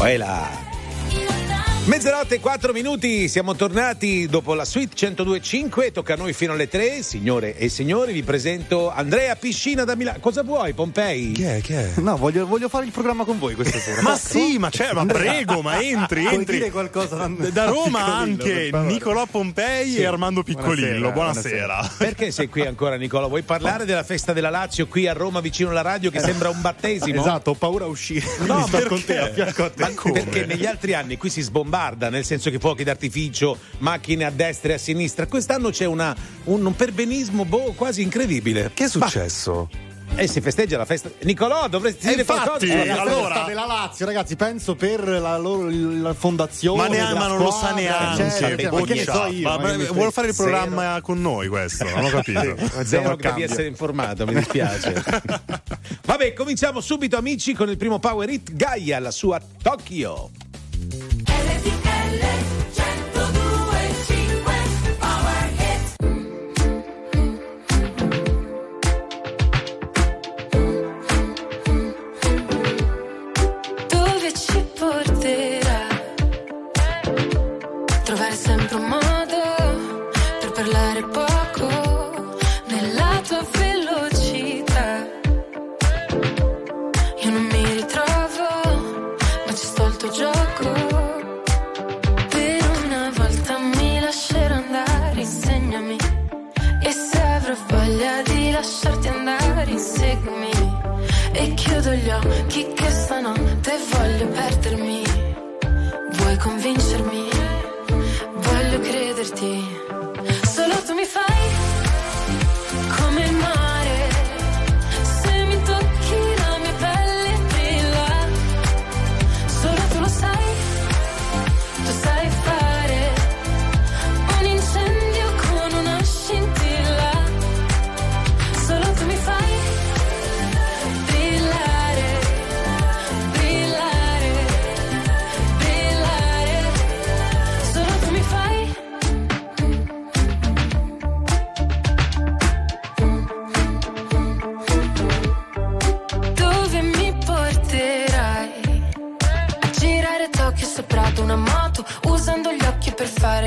Poi la Mezzanotte e 4 minuti, siamo tornati dopo la suite 1025, tocca a noi fino alle 3, signore e signori, vi presento Andrea Piscina da Milano. Cosa vuoi, Pompei? Chi è? Chi è? No, voglio, voglio fare il programma con voi questa sera. ma sì, ma, c'è, ma prego, ma entri, entri. dire qualcosa da, Da Roma anche. Nicolò Pompei Sì. e Armando Piccolillo. Buonasera, Buonasera. Perché sei qui ancora, Nicola? Vuoi parlare della festa della Lazio qui a Roma vicino alla radio che sembra un battesimo? Esatto, ho paura a uscire. No, sto perché? con te, a fianco a te. Ma perché negli altri anni qui si sbombarda, nel senso che fuochi d'artificio, macchine a destra e a sinistra. Quest'anno c'è una- un, un perbenismo boh, quasi incredibile. Che è successo? E si festeggia la festa. Nicolò, dovresti E dire infatti, qualcosa. Eh, sulla la festa- allora- festa della Lazio, ragazzi, penso per la loro la fondazione. Ma, neanche, ma non lo sa neanche. eccetera, Boccia. ma che ne so io? Ma- ma ma- vuole fare il programma con noi questo? Non ho capito. Zero Zero devi cambio. essere informato, mi dispiace. Vabbè, cominciamo subito, amici, con il primo Power Hit Gaia, la sua Tokyo. Occhi che stanotte voglio perdermi. Vuoi convincermi?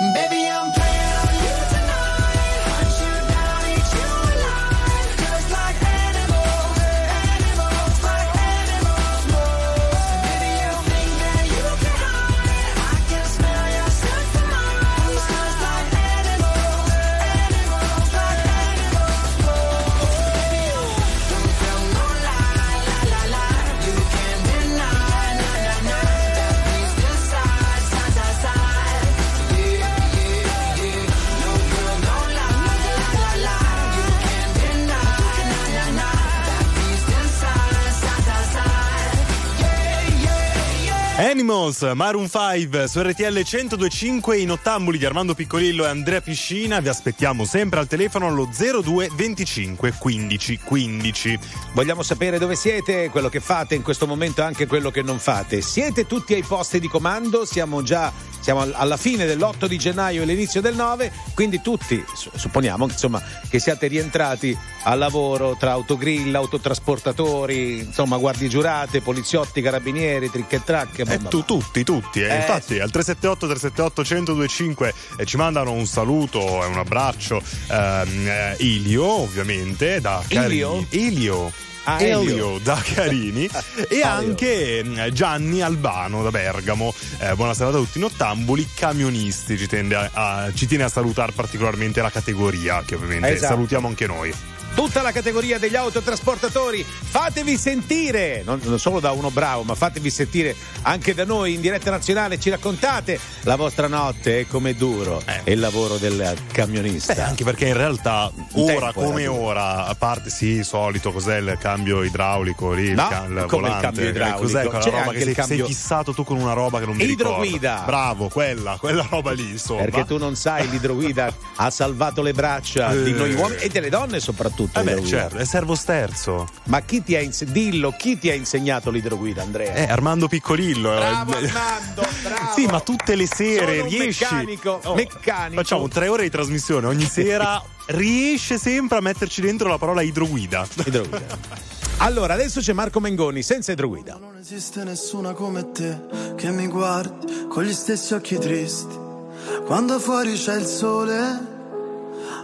Baby, Animals, Maroon 5 su RTL 1025 in ottambuli di Armando Piccolillo e Andrea Piscina. Vi aspettiamo sempre al telefono allo 02 25 15 15. Vogliamo sapere dove siete, quello che fate in questo momento e anche quello che non fate. Siete tutti ai posti di comando, siamo già siamo al- alla fine dell'8 di gennaio e l'inizio del 9, quindi tutti su- supponiamo insomma, che siate rientrati al lavoro tra autogrill, autotrasportatori, insomma guardie giurate, poliziotti, carabinieri, trick e track. E bomba. tu, tutti, tutti. eh. Eh, Infatti al 378 378 1025 eh, ci mandano un saluto e un abbraccio. ehm, eh, Ilio, ovviamente, da Ilio? Carini. Ilio. Ah, Elio Elio. da Carini e anche mm, Gianni Albano da Bergamo. Eh, buona serata a tutti, nottambuli, camionisti. Ci, tende a, a- ci tiene a salutare particolarmente la categoria, che ovviamente Esatto. salutiamo anche noi. Tutta la categoria degli autotrasportatori, fatevi sentire, non, non solo da uno bravo, ma fatevi sentire anche da noi in diretta nazionale, ci raccontate la vostra notte e com'è duro Eh. il lavoro del camionista. Beh, anche perché in realtà Un ora come ora, a parte sì, solito cos'è il cambio idraulico lì, il, No, il come il volante, cambio eh, idraulico? cos'è quella C'è roba che il sei, cambio- sei fissato tu con una roba che non mi Idroguida. ricordo. Bravo, quella, quella roba lì, insomma. Perché tu non sai, l'idroguida ha salvato le braccia di Eh. noi uomini e delle donne soprattutto. Eh beh, l'idroguida. certo, è servo sterzo. Ma chi ti ha insegnato? Dillo, chi ti ha insegnato l'idroguida, Andrea? Eh, Armando Piccolillo. eh. Bravo Armando, bravo. Sì, ma tutte le sere Sono un riesci. meccanico, Oh, meccanico. Facciamo tre ore di trasmissione ogni sera. riesce sempre a metterci dentro la parola idroguida. Idroguida. Allora, adesso c'è Marco Mengoni senza idroguida. Non esiste nessuna come te che mi guardi con gli stessi occhi tristi. Quando fuori c'è il sole,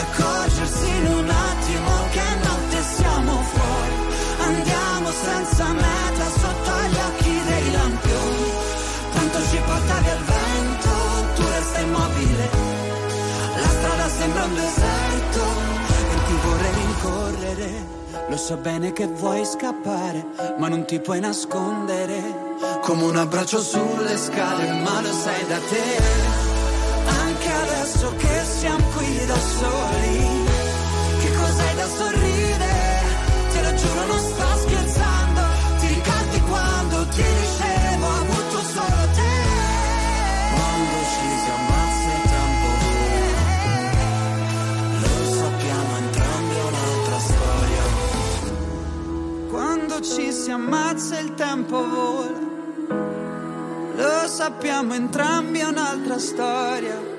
accorgersi in un attimo che notte siamo fuori. Andiamo senza meta sotto gli occhi dei lampioni. Tanto ci porta via il vento, tu resta immobile. La strada sembra un deserto e ti vorrei rincorrere. Lo so bene che vuoi scappare, ma non ti puoi nascondere. come un abbraccio sulle scale, ma lo sai da te. Da soli, Che cos'hai da sorridere? Te lo giuro, non sto scherzando. Ti ricordi quando ti dicevo ho avuto solo te? Quando ci si ammazza il tempo vola. Lo sappiamo entrambi un'altra storia. quando ci si ammazza il tempo vola. Lo sappiamo entrambi è un'altra storia.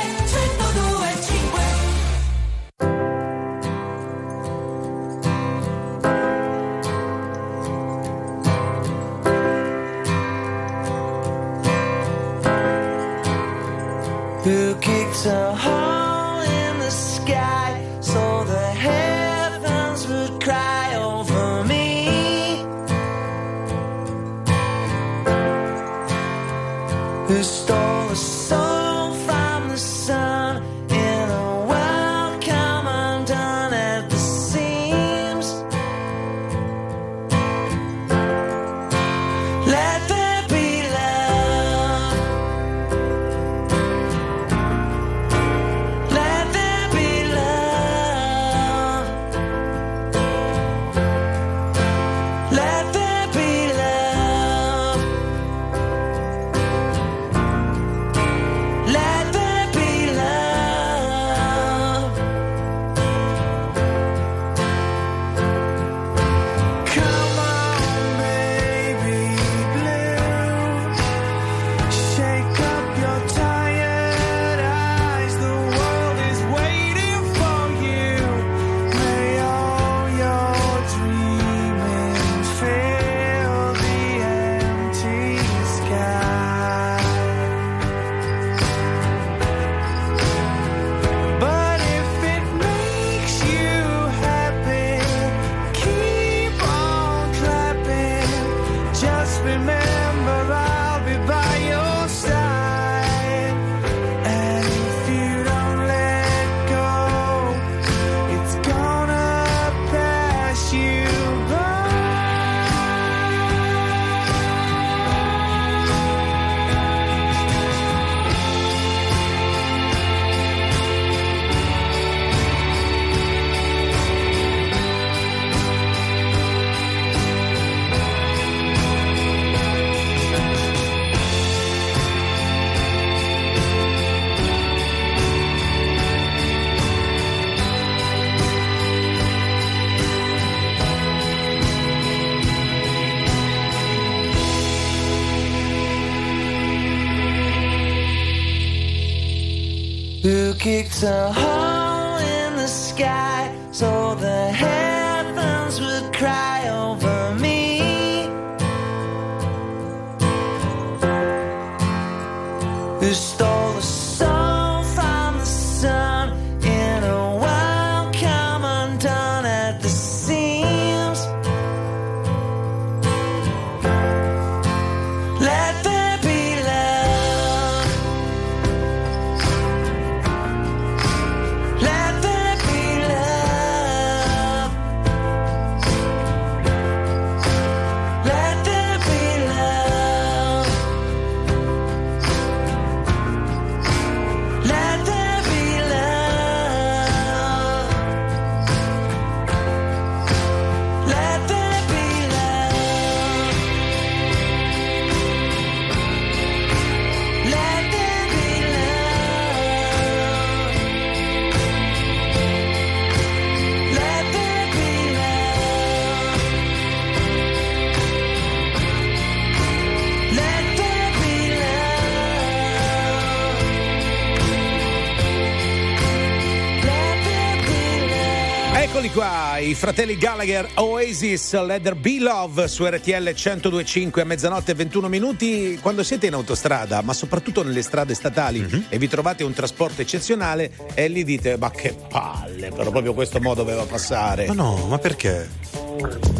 subscribe. I fratelli Gallagher Oasis Leather Be Love su RTL 1025 a mezzanotte e 21 minuti. Quando siete in autostrada, ma soprattutto nelle strade statali e vi trovate un trasporto eccezionale e lì dite ma che palle, però proprio questo modo doveva passare. Ma no, ma perché?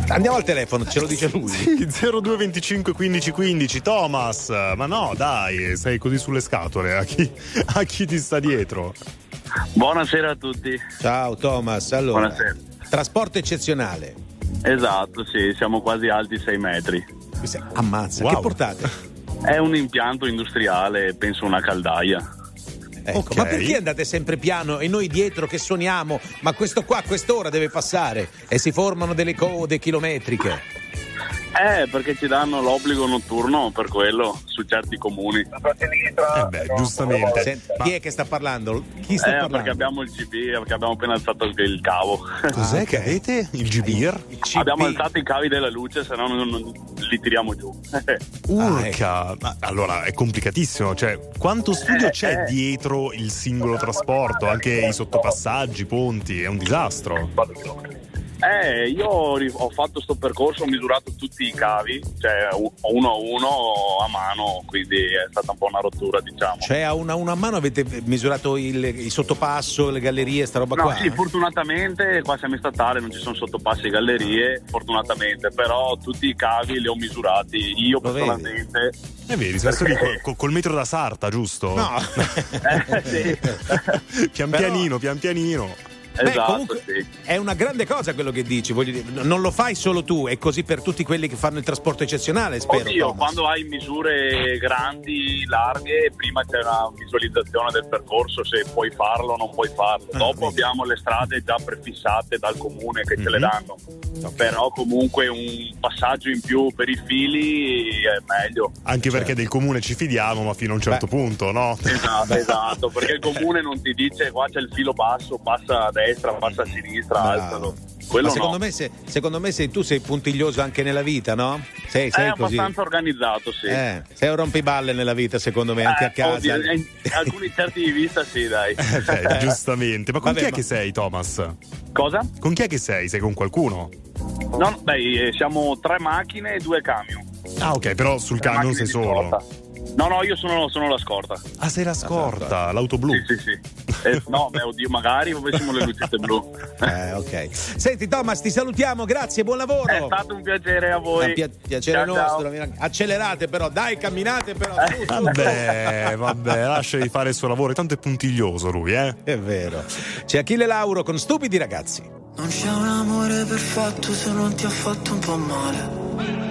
Andiamo al telefono, ce lo dice lui. 0225 15 15 Thomas, ma no dai, sei così sulle scatole a chi, a chi ti sta dietro? Buonasera a tutti. Ciao Thomas, allora. Buonasera. Trasporto eccezionale. Esatto, sì, siamo quasi alti 6 metri. Ammazza, Wow. che portate? È un impianto industriale, penso una caldaia. Ecco, Ok. Ma perché andate sempre piano e noi dietro che suoniamo? Ma questo qua a quest'ora deve passare e si formano delle code chilometriche. Eh, perché ci danno l'obbligo notturno per quello su certi comuni. Eh beh, giustamente. Senti, Ma chi è che sta parlando? Chi sta Eh, parlando? perché abbiamo il CB, perché abbiamo appena alzato il, cavo. cos'è che avete? Il GBIR? Abbiamo alzato i cavi della luce, se no non, non- li tiriamo giù. Urca! Ma allora è complicatissimo, cioè quanto studio Eh, c'è eh. dietro il singolo trasporto? Anche i sottopassaggi, i ponti, è un disastro. Eh, io ho fatto sto percorso, ho misurato tutti i cavi, cioè uno a uno a mano, quindi è stata un po' una rottura, diciamo. Cioè, a una, una mano avete misurato il, il sottopasso, le gallerie, sta roba No, qua? sì, fortunatamente qua siamo in statale, non ci sono sottopassi e gallerie, fortunatamente, però tutti i cavi li ho misurati io Lo vedi? personalmente. Vedi, sei stato lì col, col- col metro da sarta, giusto? No. Eh, sì. pian pianino, pian pianino. Beh, esatto, comunque sì. è una grande cosa quello che dici, voglio dire, non lo fai solo tu, è così per tutti quelli che fanno il trasporto eccezionale, spero. Oddio, Thomas. quando hai misure grandi, larghe, prima c'è una visualizzazione del percorso, se puoi farlo o non puoi farlo. Ah, Dopo vedi. abbiamo le strade già prefissate dal comune che ce le Mhm. danno. Però comunque un passaggio in più per i fili è meglio. Anche perché del comune ci fidiamo, ma fino a un certo Certo. Beh. punto, no? Esatto, esatto, perché il comune non ti dice qua c'è il filo basso, passa a destra, passa a sinistra, Bravo. alzalo. Quello Ma secondo, no. me, se, secondo me se tu sei puntiglioso anche nella vita, no? Sei, sei così. abbastanza organizzato, sì. Eh, sei un rompiballe nella vita, secondo me, anche Eh, a casa. oddio, in alcuni certi di vista sì, dai. Eh, giustamente. Ma con Vabbè, chi è ma- che sei, Thomas? Cosa? Con chi è che sei? Sei con qualcuno? No, beh, eh, siamo tre macchine e due camion. Ah, ok, però sul Tre camion sei solo. scorta. No, no, io sono, sono la scorta. Ah, sei la scorta, l'auto blu. Sì, sì, sì. Eh, no, beh, oddio, magari avessimo le lucette blu. Eh, ok. Senti, Thomas, ti salutiamo, grazie, buon lavoro. È stato un piacere a voi. Un pia- piacere Ciao, ciao. nostro. raccomando. Accelerate, però, dai, camminate, però. su, su. Vabbè, vabbè, lasciali fare il suo lavoro, tanto è puntiglioso lui, eh? È vero. C'è Achille Lauro con Stupidi ragazzi. Non c'è un amore perfetto se non ti ha fatto un po' male.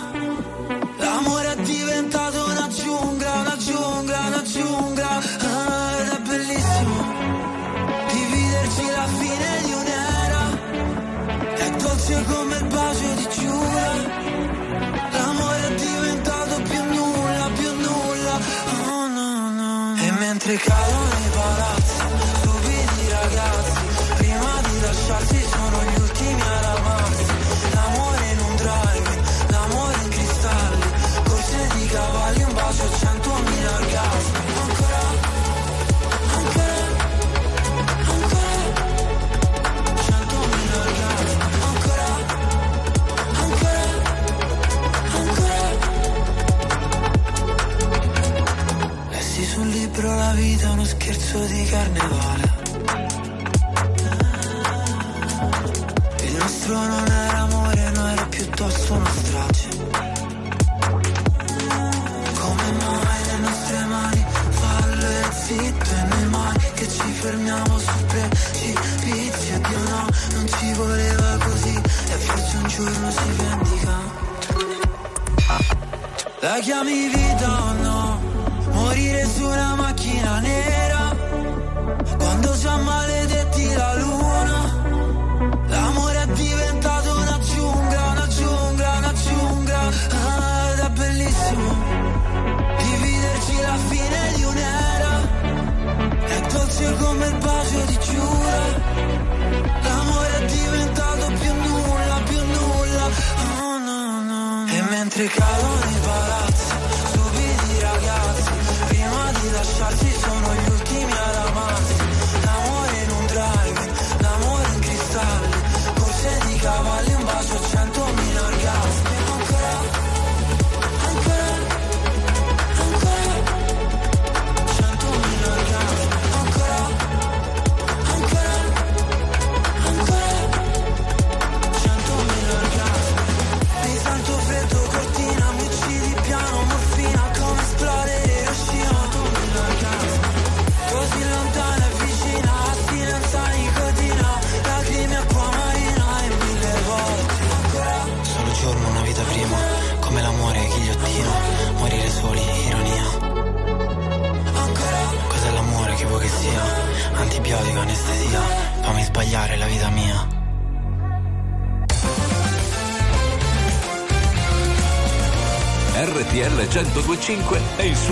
giungla, ah, è bellissimo. Dividerci la fine di un'era È dolce come il bacio di Giura L'amore è diventato più nulla, più nulla. Oh no no E mentre cadono la vita è uno scherzo di carnevale. Il nostro non era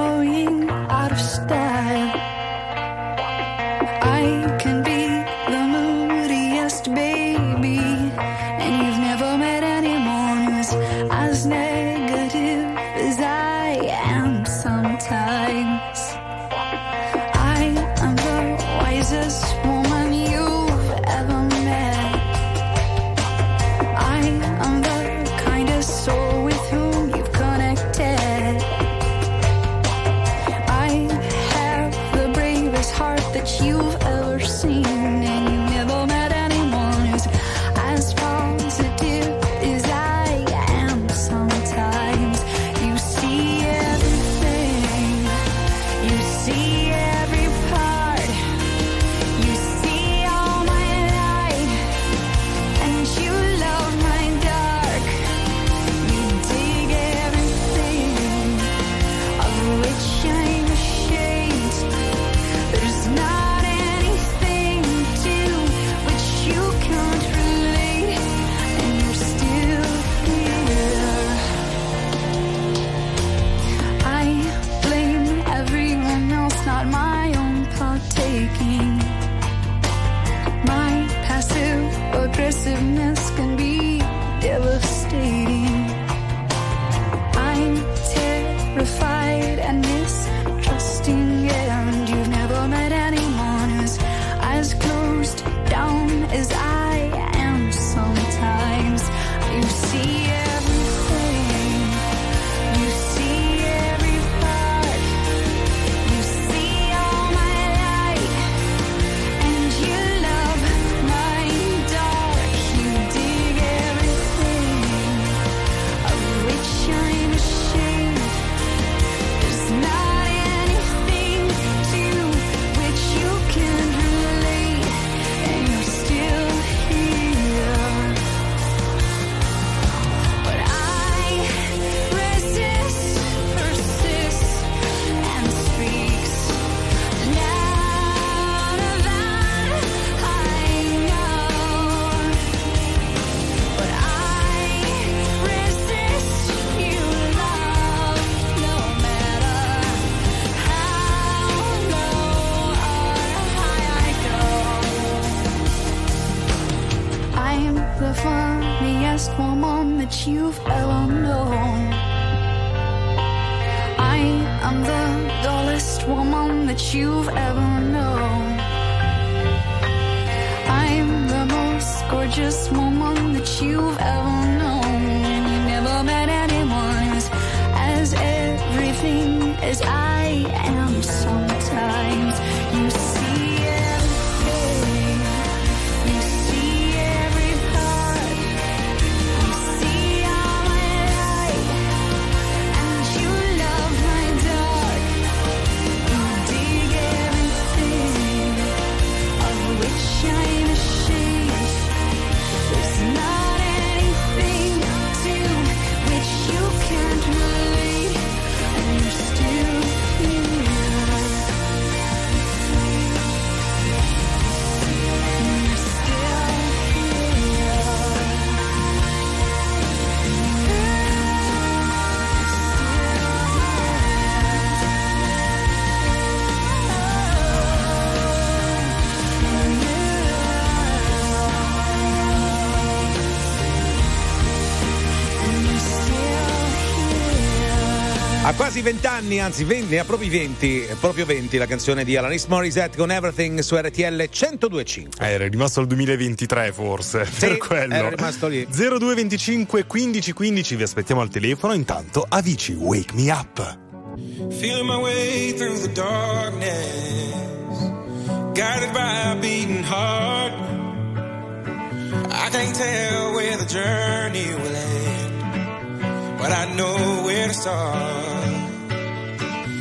going out of style. propri vent'anni, anzi 20, ne ha propri 20, proprio 20 la canzone di Alanis Morissette con Everything su RTL 1025. Eh, era rimasto al 2023 forse, sì, per quello. Era rimasto lì. 0225 1515 vi aspettiamo al telefono, intanto Avici, Wake Me Up. Feeling my way through the darkness Guided by a beating heart I can't tell where the journey will end but I know where to start.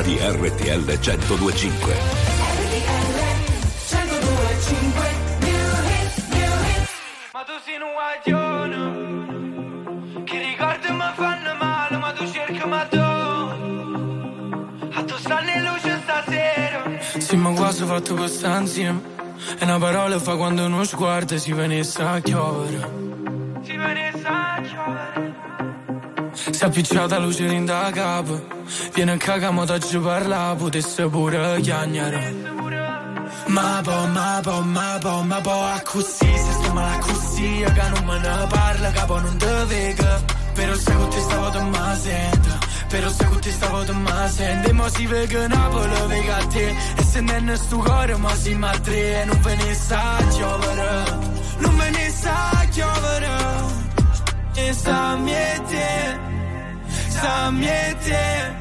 musica di RTL 1025. Ma tu sei un guaglione Che ricordi mi fanno male Ma tu cerchi ma tu A tu stanno in luce stasera Sì, ma quasi fatto questa insieme. E una parola fa quando uno sguardo si venisse a chiovere. Si è appicciata luce in da capo. Viene a cagamo da giù parla, potesse pure chiagnare. Ma po, ma po, ma po, ma po, a così, se sto male a così, che non me ne parla, capo non te vega. Però se con te stavo te ma sento, però se con te stavo te ma sento, e mo si vega Napoli, vega a te, e se non è sto cuore, ma si ma e non ve ne sa giovere, non ve ne sa giovere, e sta miete, sta miete.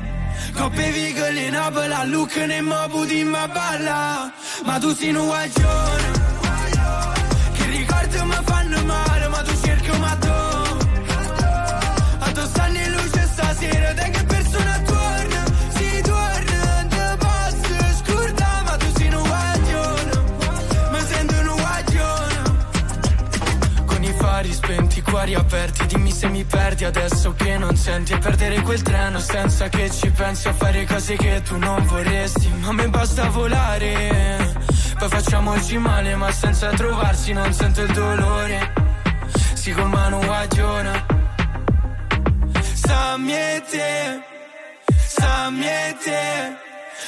Coppe vigole in Napoli, a Lucca ne mo puti ma balla. Ma tu sei un guaglione. Che ricordi mi fanno male Ma tu cerchi ma tu A tu stanno in luce stasera Te che persona spenti, i cuori aperti Dimmi se mi perdi adesso che non senti. E perdere quel treno senza che ci pensi A fare cose che tu non vorresti. Ma me basta volare Poi facciamoci male ma senza trovarsi non sento il dolore. Si con mano guagiona Samjetje Samjetje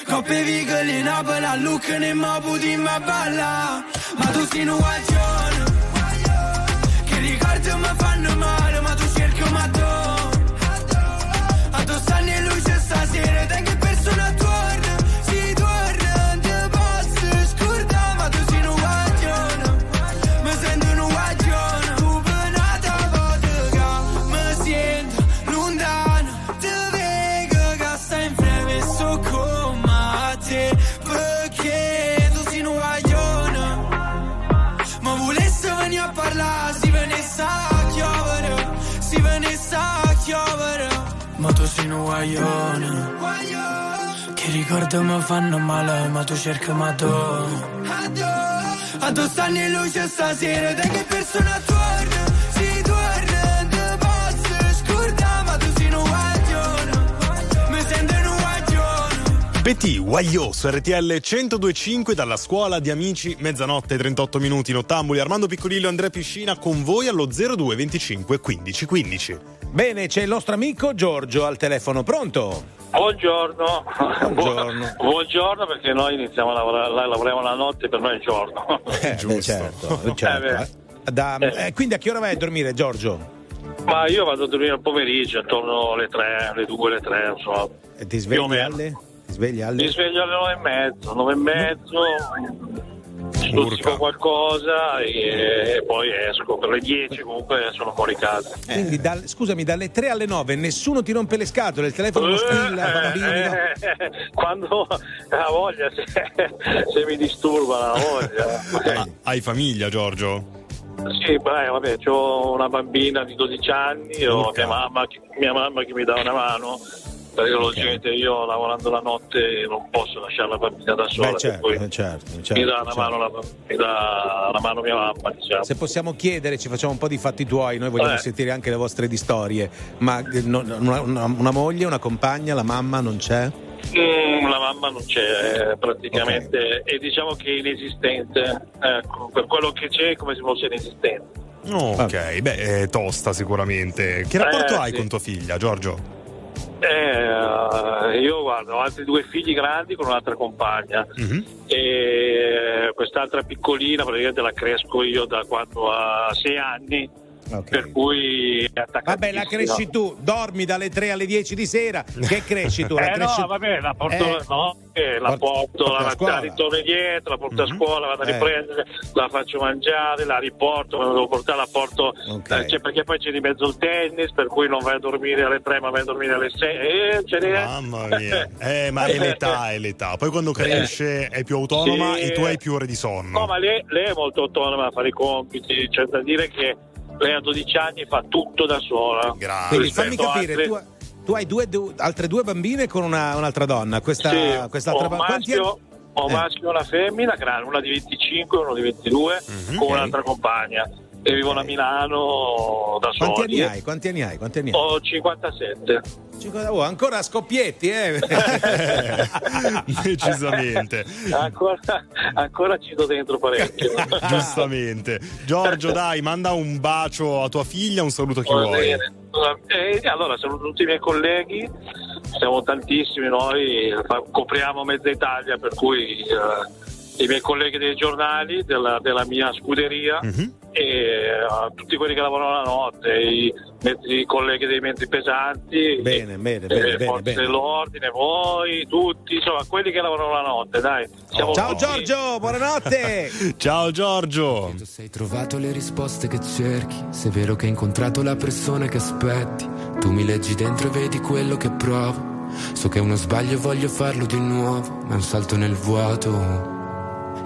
Coppe vigole in abola Look ne mobu di ma balla. Ma tu sei un guagione Che ricordi fanno male Ma tu cerchi ma tu anni luce stasera Da che persona torna Waglio su RTL 1025 dalla scuola di amici mezzanotte 38 minuti in ottamboli Armando Piccolillo e Andrea Piscina con voi allo 02 25 15 15 Bene, c'è il nostro amico Giorgio al telefono, pronto? Buongiorno. Buongiorno. Buongiorno perché noi iniziamo a lavorare, la- lavoriamo la notte, per noi è giorno. Eh, beh, certo, certo. Eh, eh. Da- eh, quindi a che ora vai a dormire, Giorgio? Ma io vado a dormire al pomeriggio, attorno alle 3, alle 2, alle 3, non so. E ti svegli meno. alle? Ti svegli alle? Mi sveglio alle 9 e mezzo, 9 e mezzo, stuzzico qualcosa e, poi esco. Per le 10 comunque sono fuori casa. Quindi dal- scusami, dalle 3 alle 9 nessuno ti rompe le scatole, il telefono squilla, bambini. no? Eh, quando ha voglia, se, se mi disturba la voglia. Ah, hai famiglia Giorgio? Sì, beh, vabbè, ho una bambina di 12 anni, ho mia mamma, mia mamma che mi dà una mano, perché logicamente io lavorando la notte non posso lasciare la bambina da sola, Beh, certo, certo, certo, mi, dà una certo. mano la, mi dà la mano mia mamma, diciamo. Se possiamo chiedere, ci facciamo un po' di fatti tuoi, noi vogliamo Eh. sentire anche le vostre di storie. Ma eh, una, una- una moglie, una compagna, la mamma non c'è? Mm, la mamma non c'è eh, praticamente e diciamo che è inesistente, ecco, per quello che c'è è come se fosse inesistente. Ok, beh, è tosta sicuramente. Che rapporto Eh, hai sì. con tua figlia, Giorgio? Eh, io guardo, ho altri due figli grandi con un'altra compagna Mhm. e quest'altra piccolina praticamente la cresco io da 4 a 6 anni per cui è attaccata. Vabbè, la cresci tu, dormi dalle 3 alle 10 di sera. Che cresci tu? La Eh cresci... no, vabbè, la porto, Eh. no, eh, la porto, porti a la, scuola. la ritorno indietro, la porto a scuola, vado a Eh. riprendere, la faccio mangiare, la riporto, quando devo portare la porto, eh, cioè, perché poi c'è di mezzo il tennis, per cui non vai a dormire alle 3 ma vai a dormire alle 6. Eh, ce n'è. Mamma mia. Eh, ma è l'età, è l'età. Poi quando cresce è più autonoma Sì. e tu hai più ore di sonno. No, ma lei, lei è molto autonoma a fare i compiti, c'è da dire che lei a 12 anni fa tutto da sola. Quindi fammi capire, altre- tu, tu hai due, du- altre due bambine con una- un'altra donna. Questa, Sì, quest'altra ho ba- quanti maschio, anni- ho Eh. maschio e una femmina, grande, una di 25 e uno di 22, Mhm. con un'altra compagna. E vivono a Milano da Quanti soli. anni hai? Quanti anni hai? Quanti anni hai? Ho 57. Cinquanta- oh, ancora a scoppietti, eh? Decisamente. ancora, ancora ci do dentro parecchio. Giustamente. Giorgio, dai, manda un bacio a tua figlia, un saluto a chi Va vuoi. bene. Eh, allora, saluto tutti i miei colleghi, siamo tantissimi noi, copriamo mezza Italia, per cui eh, i miei colleghi dei giornali, della, della mia scuderia Mhm. e eh, tutti quelli che lavorano la notte, i, mezzi- i colleghi dei mezzi pesanti, Bene, bene, eh, bene, bene, forze bene. dell'ordine, voi, tutti, insomma, quelli che lavorano la notte, dai. Siamo Ciao tutti- Giorgio, buonanotte! Ciao Giorgio! Se hai trovato le risposte che cerchi, se è vero che hai incontrato la persona che aspetti, tu mi leggi dentro e vedi quello che provo. So che è uno sbaglio e voglio farlo di nuovo, ma è un salto nel vuoto.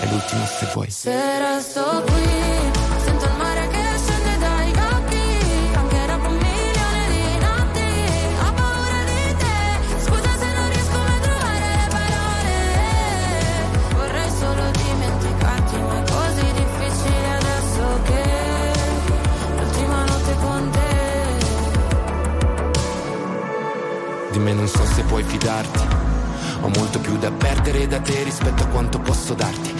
è l'ultima se vuoi. Se resto qui, sento il mare che scende dai occhi, anche dopo un milione di notti, ho paura di te, scusa se non riesco mai a trovare le parole, vorrei solo dimenticarti, ma è così difficile adesso che l'ultima notte con te. Di me non so se puoi fidarti. Ho molto più da perdere da te rispetto a quanto posso darti.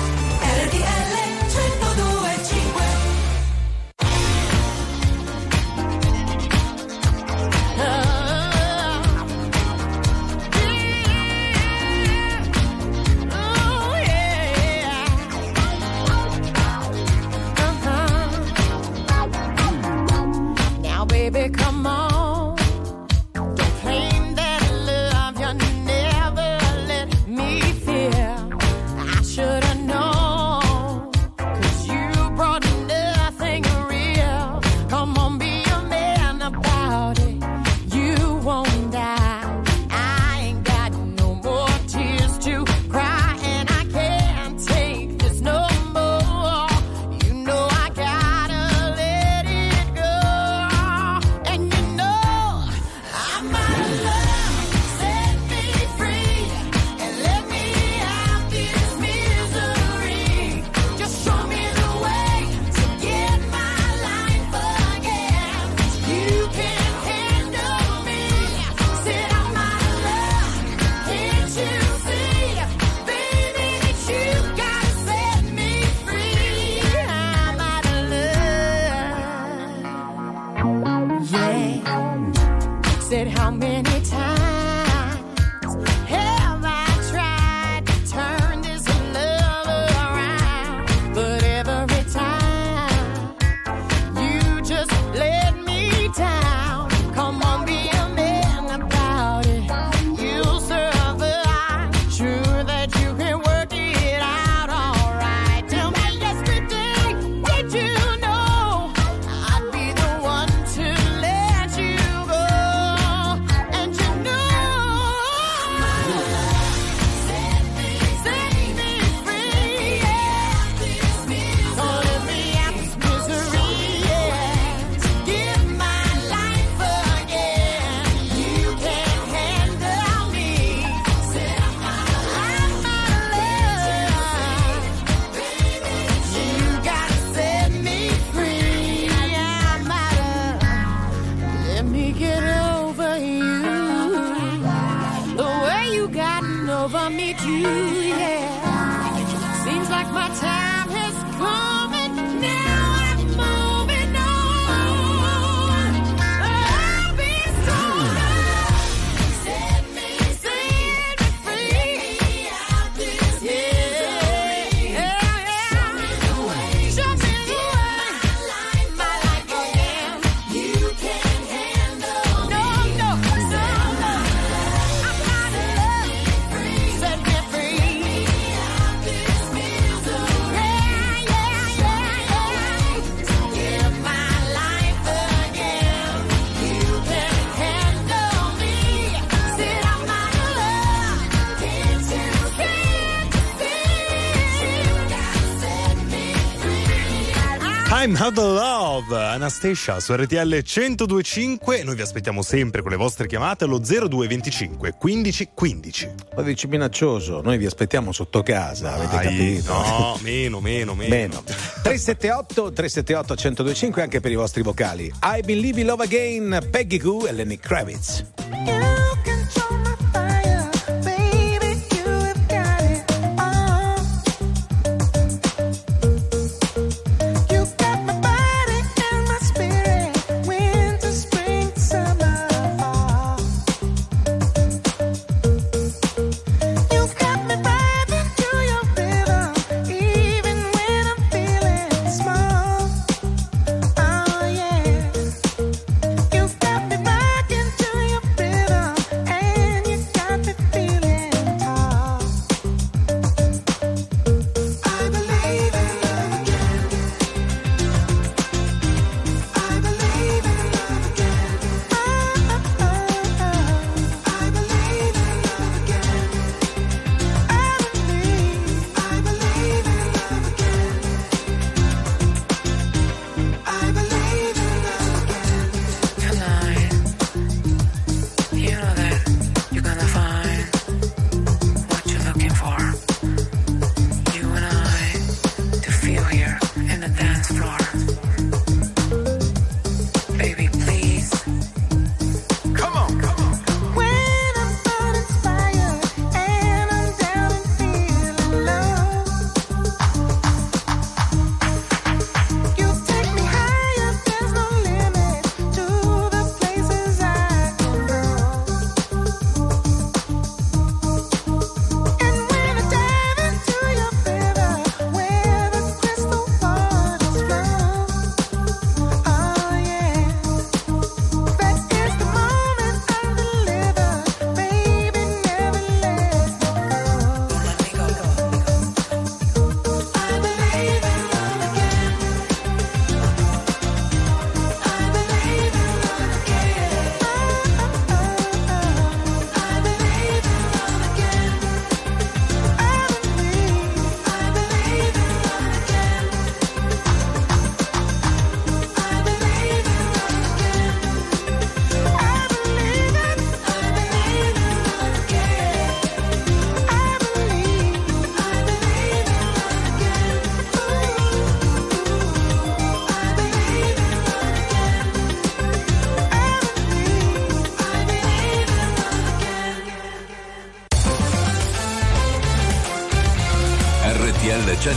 I'm out of love, Anastasia su RTL 1025. Noi vi aspettiamo sempre con le vostre chiamate allo 0225 15 15. Lo dici minaccioso, noi vi aspettiamo sotto casa, avete Dai, capito? No, meno, meno, meno. Meno. 378 378 1025 anche per i vostri vocali. I Believe in Love Again, Peggy Goo e Lenny Kravitz.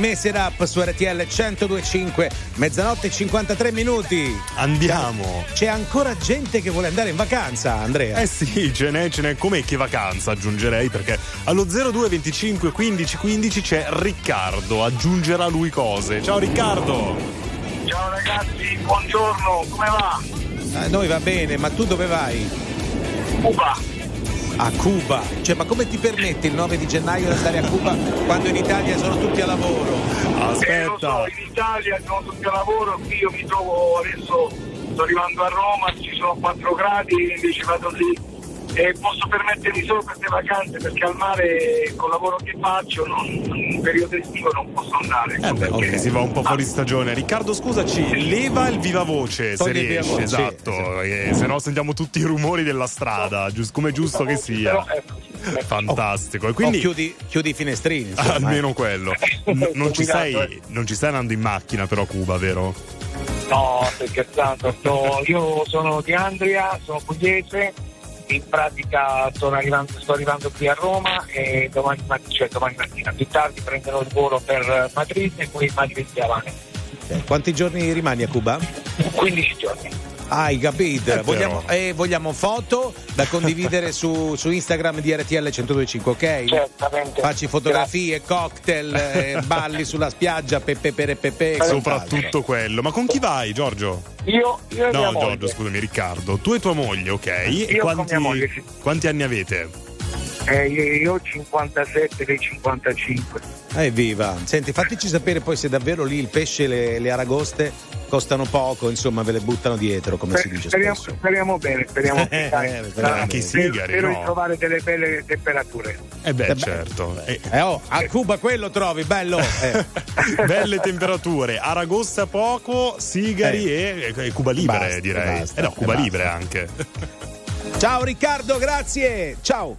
Mess It Up su RTL 1025, mezzanotte e 53 minuti. Andiamo. C'è ancora gente che vuole andare in vacanza, Andrea. Eh sì, ce n'è, ce n'è. Com'è che vacanza aggiungerei? Perché allo 0225 15 15 c'è Riccardo. Aggiungerà lui cose. Ciao Riccardo. Ciao ragazzi, buongiorno, come va? A noi va bene, ma tu dove vai? Cuba. A Cuba. Cioè, ma come ti permette il 9 di gennaio di andare a Cuba quando in Italia sono tutti a lavoro? Eh, lo so, in Italia sono tutti a lavoro, qui io mi trovo adesso, sto arrivando a Roma, ci sono 4 gradi, invece vado lì e posso permettermi solo queste vacanze perché al mare col lavoro che faccio non, in periodo estivo non posso andare. Eh beh, ok, si va un po' fuori stagione. Riccardo, scusaci, leva il viva voce se il riesci, voce, esatto, eh, se no sentiamo tutti i rumori della strada, giusto, come è giusto che sia. Fantastico. E quindi O chiudi, chiudi i finestrini. insomma, almeno eh. quello. N- non, ci stai, non ci stai andando in macchina però a Cuba, vero? No, stai scherzando, sto- io sono di Andria, sono pugliese, in pratica arrivando- sto arrivando qui a Roma e domani, cioè domani mattina, più tardi prenderò il volo per Madrid e poi Madrid e Havana. Quanti giorni rimani a Cuba? 15 giorni. Ah, hai capito. Eh, vogliamo, eh, vogliamo foto da condividere su, su Instagram di RTL 1025, ok? Certamente. Facci fotografie, cocktail, eh, balli sulla spiaggia, pepe pepe. e Soprattutto quello. Ma con chi vai, Giorgio? Io, io e mia No, moglie. Giorgio, scusami, Riccardo. Tu e tua moglie, ok? E Io con quanti, mia moglie, sì. quanti anni avete? Eh, io, ho 57 dei 55. Evviva. Senti, fateci sapere poi se davvero lì il pesce e le, le aragoste costano poco, insomma, ve le buttano dietro, come si dice speriamo, spesso. speriamo bene, speriamo bene. Eh, speriamo Anche i sigari, Spero di no? trovare delle belle temperature. Eh beh, Eh beh. certo. Eh, Eh, oh, a Cuba quello trovi, bello. Eh. Belle temperature, Aragosta poco, sigari e, e Cuba Libre, Basta, direi. basta, eh no, Cuba basta. Libre anche. Ciao Riccardo, grazie. Ciao.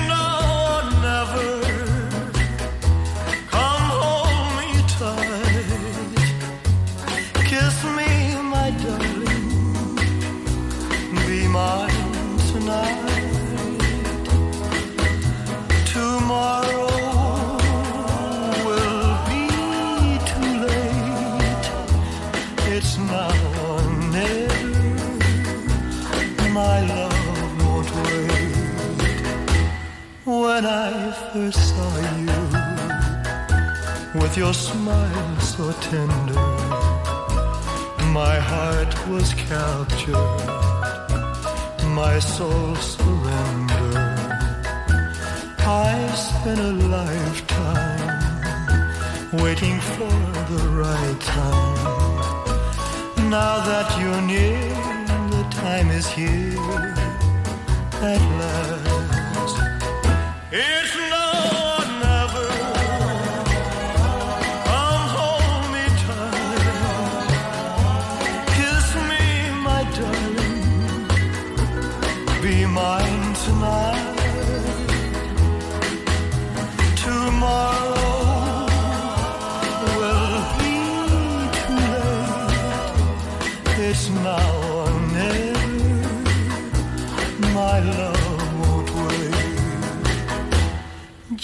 Kiss me, my darling. Be mine tonight. Tomorrow will be too late. It's now or never. My love won't wait. When I first saw you, with your smile so tender, my heart was captured, my soul surrendered. I spent a lifetime waiting for the right time. Now that you're near, the time is here at last. It's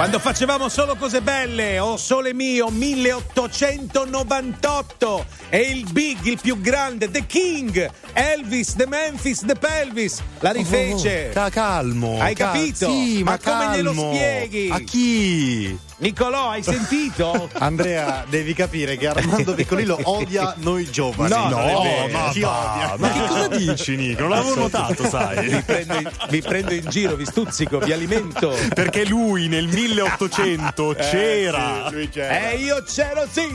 Quando facevamo solo cose belle, oh sole mio, 1898 e il big, il più grande, The King, Elvis, The Memphis, The Pelvis, la rifece. Oh, ca- calmo. Hai ca- capito? Sì, ma, come glielo calmo. spieghi? A chi? Nicolò, hai sentito? Andrea, devi capire che Armando Piccolillo odia noi giovani. No, non è vero. ma chi odia? Ma che cosa dici, Nico? Non l'avevo notato, sai. Vi prendo, in, vi prendo in giro, vi stuzzico, vi alimento. Perché lui nel 1800 c'era. Sì, lui c'era. Eh, io c'ero sì.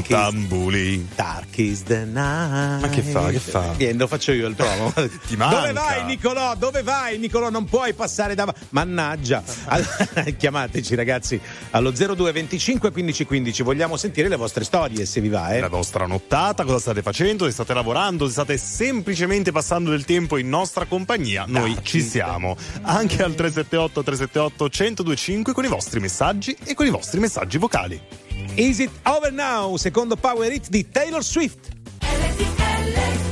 Che- Tino Tambuli. Dark is the night. Ma che fa, che fa? Vieni, lo faccio io il promo. Ti manca. Dove vai, Nicolò? Dove vai, Nicolò? Non puoi passare davanti. Mannaggia. Allora, chiamateci, ragazzi, allo 02 25 15 15. Vogliamo sentire le vostre storie, se vi va, eh. La vostra nottata, cosa state facendo? Se state lavorando, se state semplicemente passando del tempo in nostra compagnia, noi ci siamo. Anche al 378 378 1025 con i vostri messaggi e con i vostri messaggi vocali. Is it over now? Secondo Power Hit di Taylor Swift. Once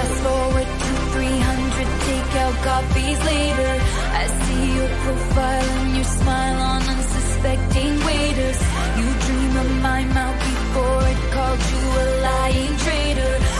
fast forward to 300 takeout copies later. I see your profile and your smile on unsuspecting waiters. You dream of my mouth before it called you a lying traitor.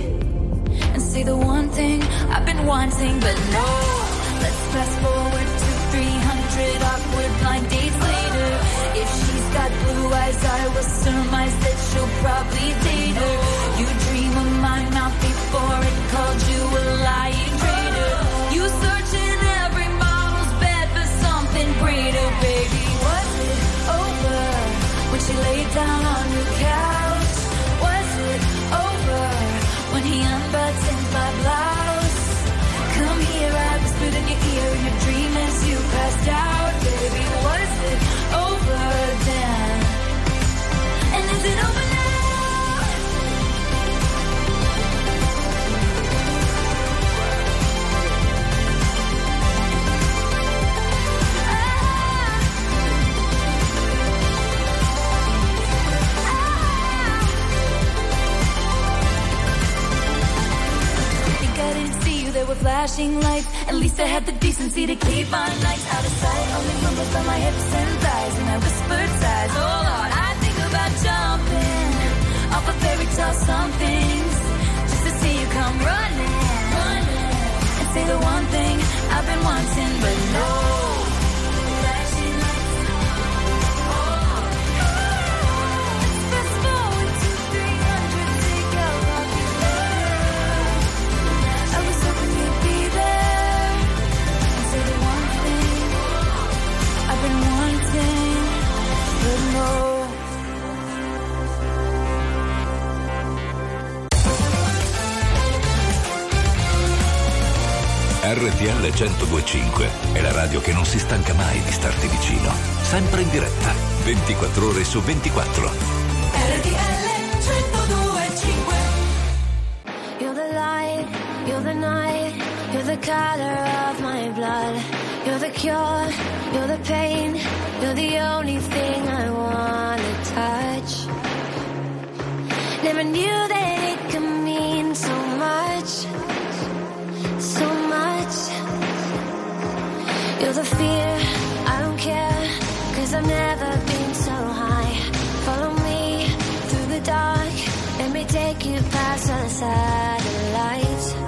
say the one thing I've been wanting, but no. Let's fast forward to 300 awkward blind dates later. If she's got blue eyes, I will surmise that she'll probably date her. You dream of my mouth before it called you a lying traitor. You search in every model's bed for something greater, baby. Was it over when she laid down on your couch? Flashing lights. At least I had the decency to keep my nights out of sight. Only rumbles by my hips and thighs and I whispered sighs. Oh Lord, I about jumping off a fairy tale somethings just to see you come running, running and say the one thing I've been wanting, but no. RTL 1025 è la radio che non si stanca mai di starti vicino. Sempre in diretta, 24 ore su 24. RTL 1025 You're the light, you're the night, you're the color of my blood. You're the cure, you're the pain, you're the only thing I wanna touch. Never knew that it could You're the fear, I don't care, cause I've never been so high. Follow me through the dark, let me take you past the satellites.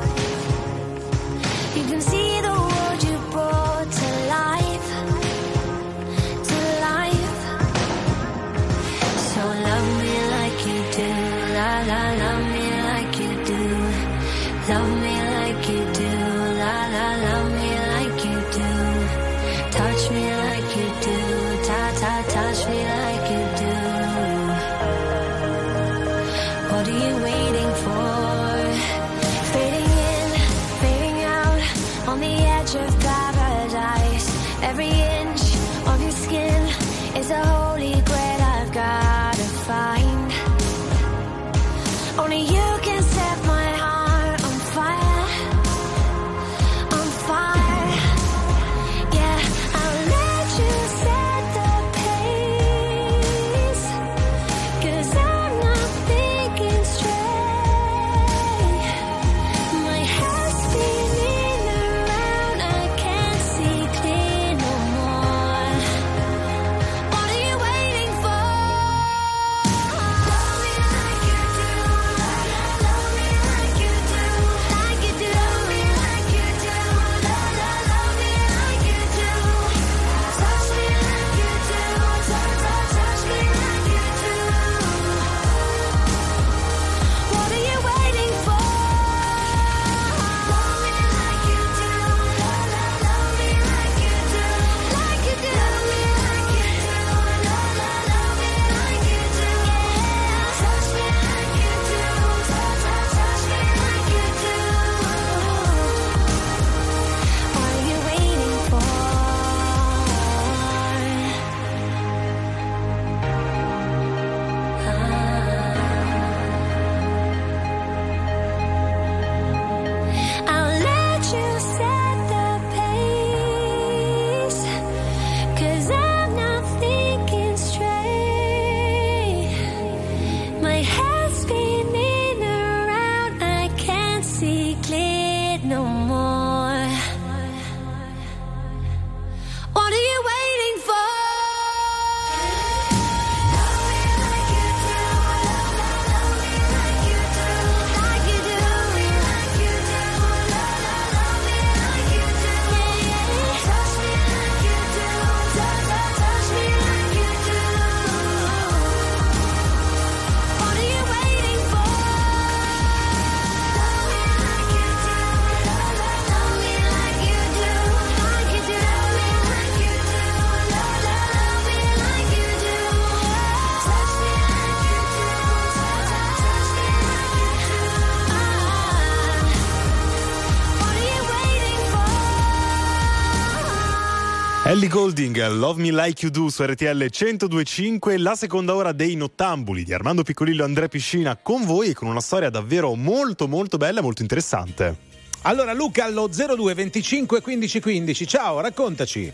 Golding, Love Me Like You Do su RTL 1025, la seconda ora dei Nottambuli di Armando Piccolillo e Andrea Piscina con voi e con una storia davvero molto molto bella e molto interessante. Allora Luca allo 02 25 15 15, ciao, raccontaci.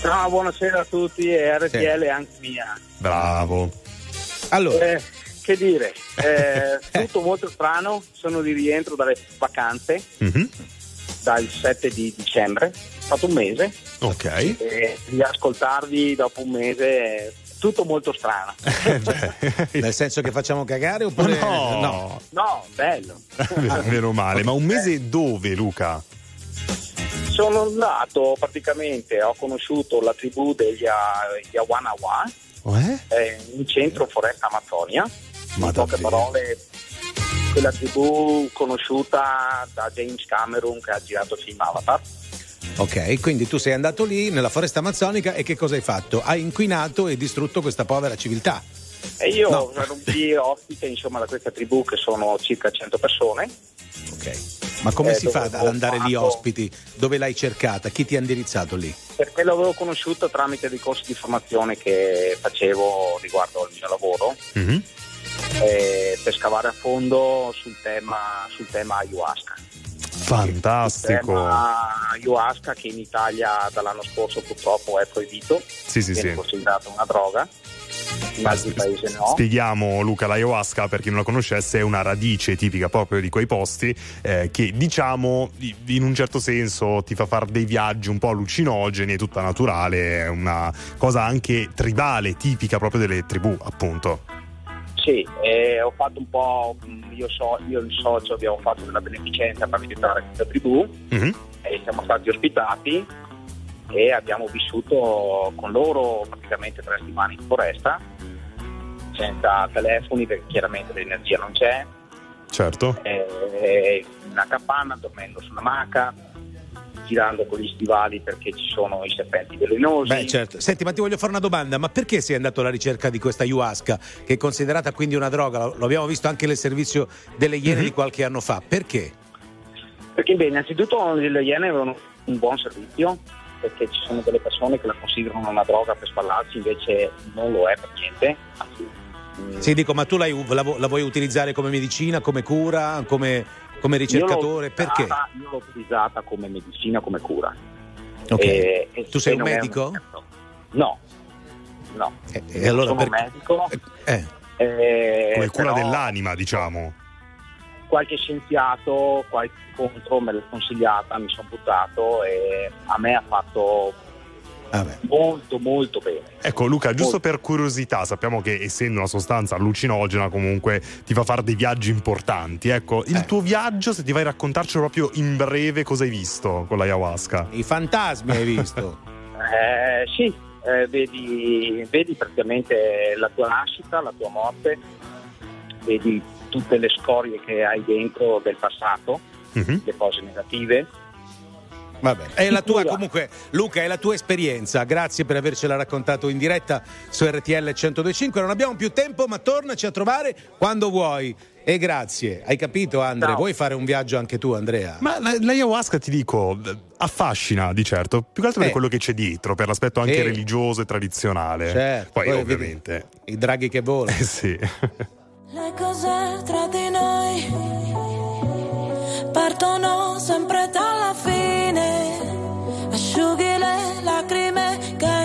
Ciao, buonasera a tutti e RTL anche mia. Bravo. Allora. Eh, che dire, eh, tutto molto strano, sono di rientro dalle vacanze Mhm. Dal 7 di dicembre, è stato un mese Ok. e di ascoltarvi dopo un mese è tutto molto strano. Nel senso che facciamo cagare oppure No. No, bello. Meno male, ma un mese dove Luca? Sono andato praticamente, ho conosciuto la tribù degli Yawanawa Eh? eh, in centro foresta Amazzonia. Ma in poche davvero? parole, quella tribù conosciuta da James Cameron che ha girato il film Avatar. Ok, quindi tu sei andato lì nella foresta amazzonica e che cosa hai fatto? Hai inquinato e distrutto questa povera civiltà. E io No. ero lì ospite insomma da questa tribù che sono circa 100 persone. Ok. Ma come eh, si fa ad andare lì fatto- ospiti? Dove l'hai cercata? Chi ti ha indirizzato lì? Perché l'avevo conosciuto tramite dei corsi di formazione che facevo riguardo al mio lavoro eh, per scavare a fondo sul tema, sul tema ayahuasca. Fantastico. tema ayahuasca che in Italia dall'anno scorso purtroppo è proibito, Sì, sì, viene sì. considerato una droga, in altri paesi no. Spieghiamo Luca, l'ayahuasca per chi non la conoscesse è una radice tipica proprio di quei posti eh, che diciamo in un certo senso ti fa fare dei viaggi un po' allucinogeni, è tutta naturale, è una cosa anche tribale, tipica proprio delle tribù appunto. Sì, e ho fatto un po', mh, io, so, io e il socio abbiamo fatto della beneficenza per aiutare questa tribù Mhm. e siamo stati ospitati e abbiamo vissuto con loro praticamente tre settimane in foresta, senza telefoni perché chiaramente l'energia non c'è, Certo. eh, in una capanna, dormendo su una maca, girando con gli stivali perché ci sono i serpenti velenosi. Beh, certo. Senti, ma ti voglio fare una domanda: ma perché sei andato alla ricerca di questa ayahuasca, che è considerata quindi una droga? Lo abbiamo visto anche nel servizio delle Iene Mhm. di qualche anno fa. Perché? Perché beh, innanzitutto le Iene avevano un buon servizio, perché ci sono delle persone che la considerano una droga per spallarsi, invece non lo è per niente. Anzi, mm, Sì, dico, ma tu la, la vuoi utilizzare come medicina, come cura, come, come io ricercatore? Perché? utilizzata- Io l'ho utilizzata come medicina, come cura. Ok. E- e tu sei se un medico? No, no. e allora sono perché- medico. Eh. eh, Come cura però dell'anima, diciamo. Qualche scienziato, qualche incontro me l'ha consigliata, mi sono buttato e a me ha fatto molto molto bene. Ecco Luca, giusto per curiosità, sappiamo che essendo una sostanza allucinogena comunque ti fa fare dei viaggi importanti. Ecco, il tuo viaggio, se ti vai a raccontarcelo proprio in breve, cosa hai visto con l'ayahuasca? I fantasmi hai visto? Eh, sì, eh, vedi, vedi praticamente la tua nascita, la tua morte, vedi tutte le scorie che hai dentro del passato, le cose negative. Vabbè. È la tua, comunque, Luca, è la tua esperienza. Grazie per avercela raccontato in diretta su RTL 1025. Non abbiamo più tempo, ma tornaci a trovare quando vuoi. E grazie. Hai capito, Andre? Ciao. Vuoi fare un viaggio anche tu, Andrea? Ma la- l'ayahuasca ti dico, eh, affascina di certo, più che altro per Eh. quello che c'è dietro, per l'aspetto anche Sì. religioso e tradizionale. Certo, Poi, poi ovviamente. I draghi che volano. Eh sì. Le cose tra di noi partono sempre dalla fine. Asciughi le lacrime che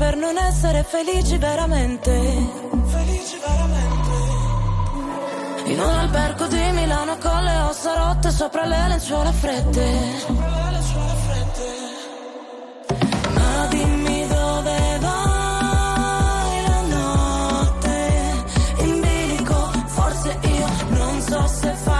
per non essere felici veramente. Felici veramente. In un albergo di Milano con le ossa rotte sopra le lenzuola fredde. Ma dimmi dove vai la notte in bilico, forse io non so se farsi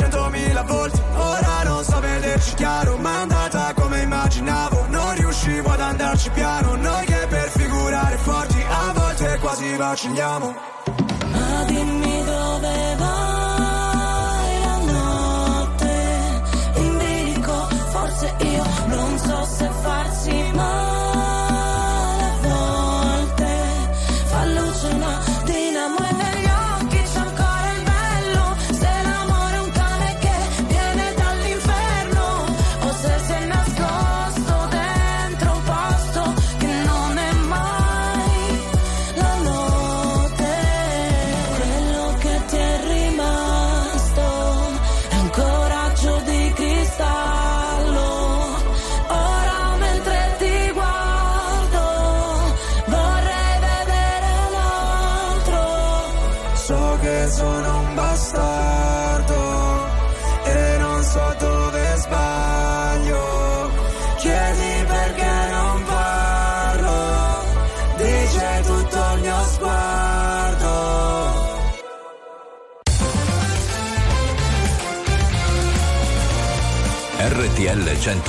centomila volte Ora non so vederci chiaro Ma è andata come immaginavo. Non riuscivo ad andarci piano Noi che per figurare forti A volte quasi vacilliamo Ma dimmi dove vai la notte? In forse io non so se farsi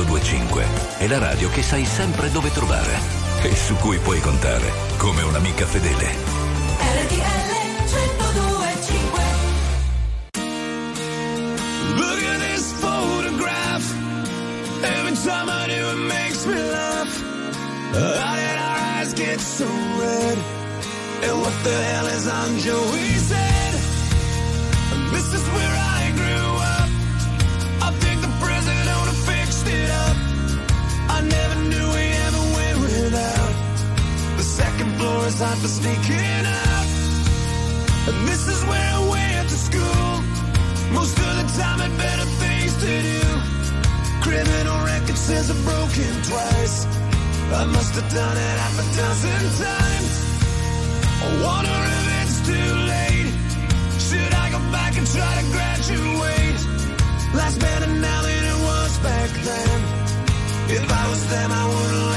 1025 è la radio che sai sempre dove trovare e su cui puoi contare come un'amica fedele. RTL 1025 Look at this photograph. Every time I do, it makes me laugh. How did our eyes get so red? And what the hell is on Joey's head? This is where I hot for sneaking out. And this is where I went to school. Most of the time had better things to do. Criminal record says I've broken twice. I must have done it half a dozen times. I wonder if it's too late. Should I go back and try to graduate? Life's better now than it was back then. If I was them, I wouldn't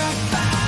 survive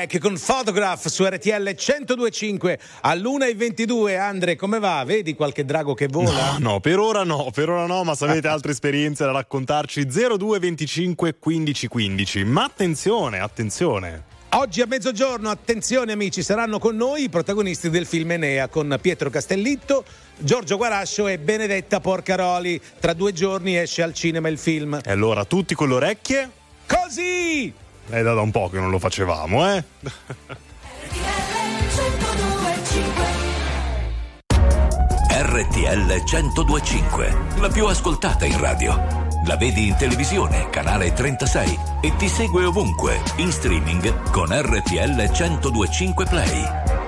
Nickelback con Photograph su RTL 1025 all'1.22. Andre, come va? Vedi qualche drago che vola? No, no, per ora no, per ora no, ma se avete altre esperienze da raccontarci 0225 15 15. Ma attenzione, attenzione. Oggi a mezzogiorno, attenzione amici, saranno con noi i protagonisti del film Enea con Pietro Castellitto, Giorgio Guarascio e Benedetta Porcaroli. Tra due giorni esce al cinema il film. E allora tutti con le orecchie? Così! È da un po' che non lo facevamo, eh? RTL 1025, la più ascoltata in radio. La vedi in televisione, canale 36 e ti segue ovunque, in streaming con RTL 1025 Play.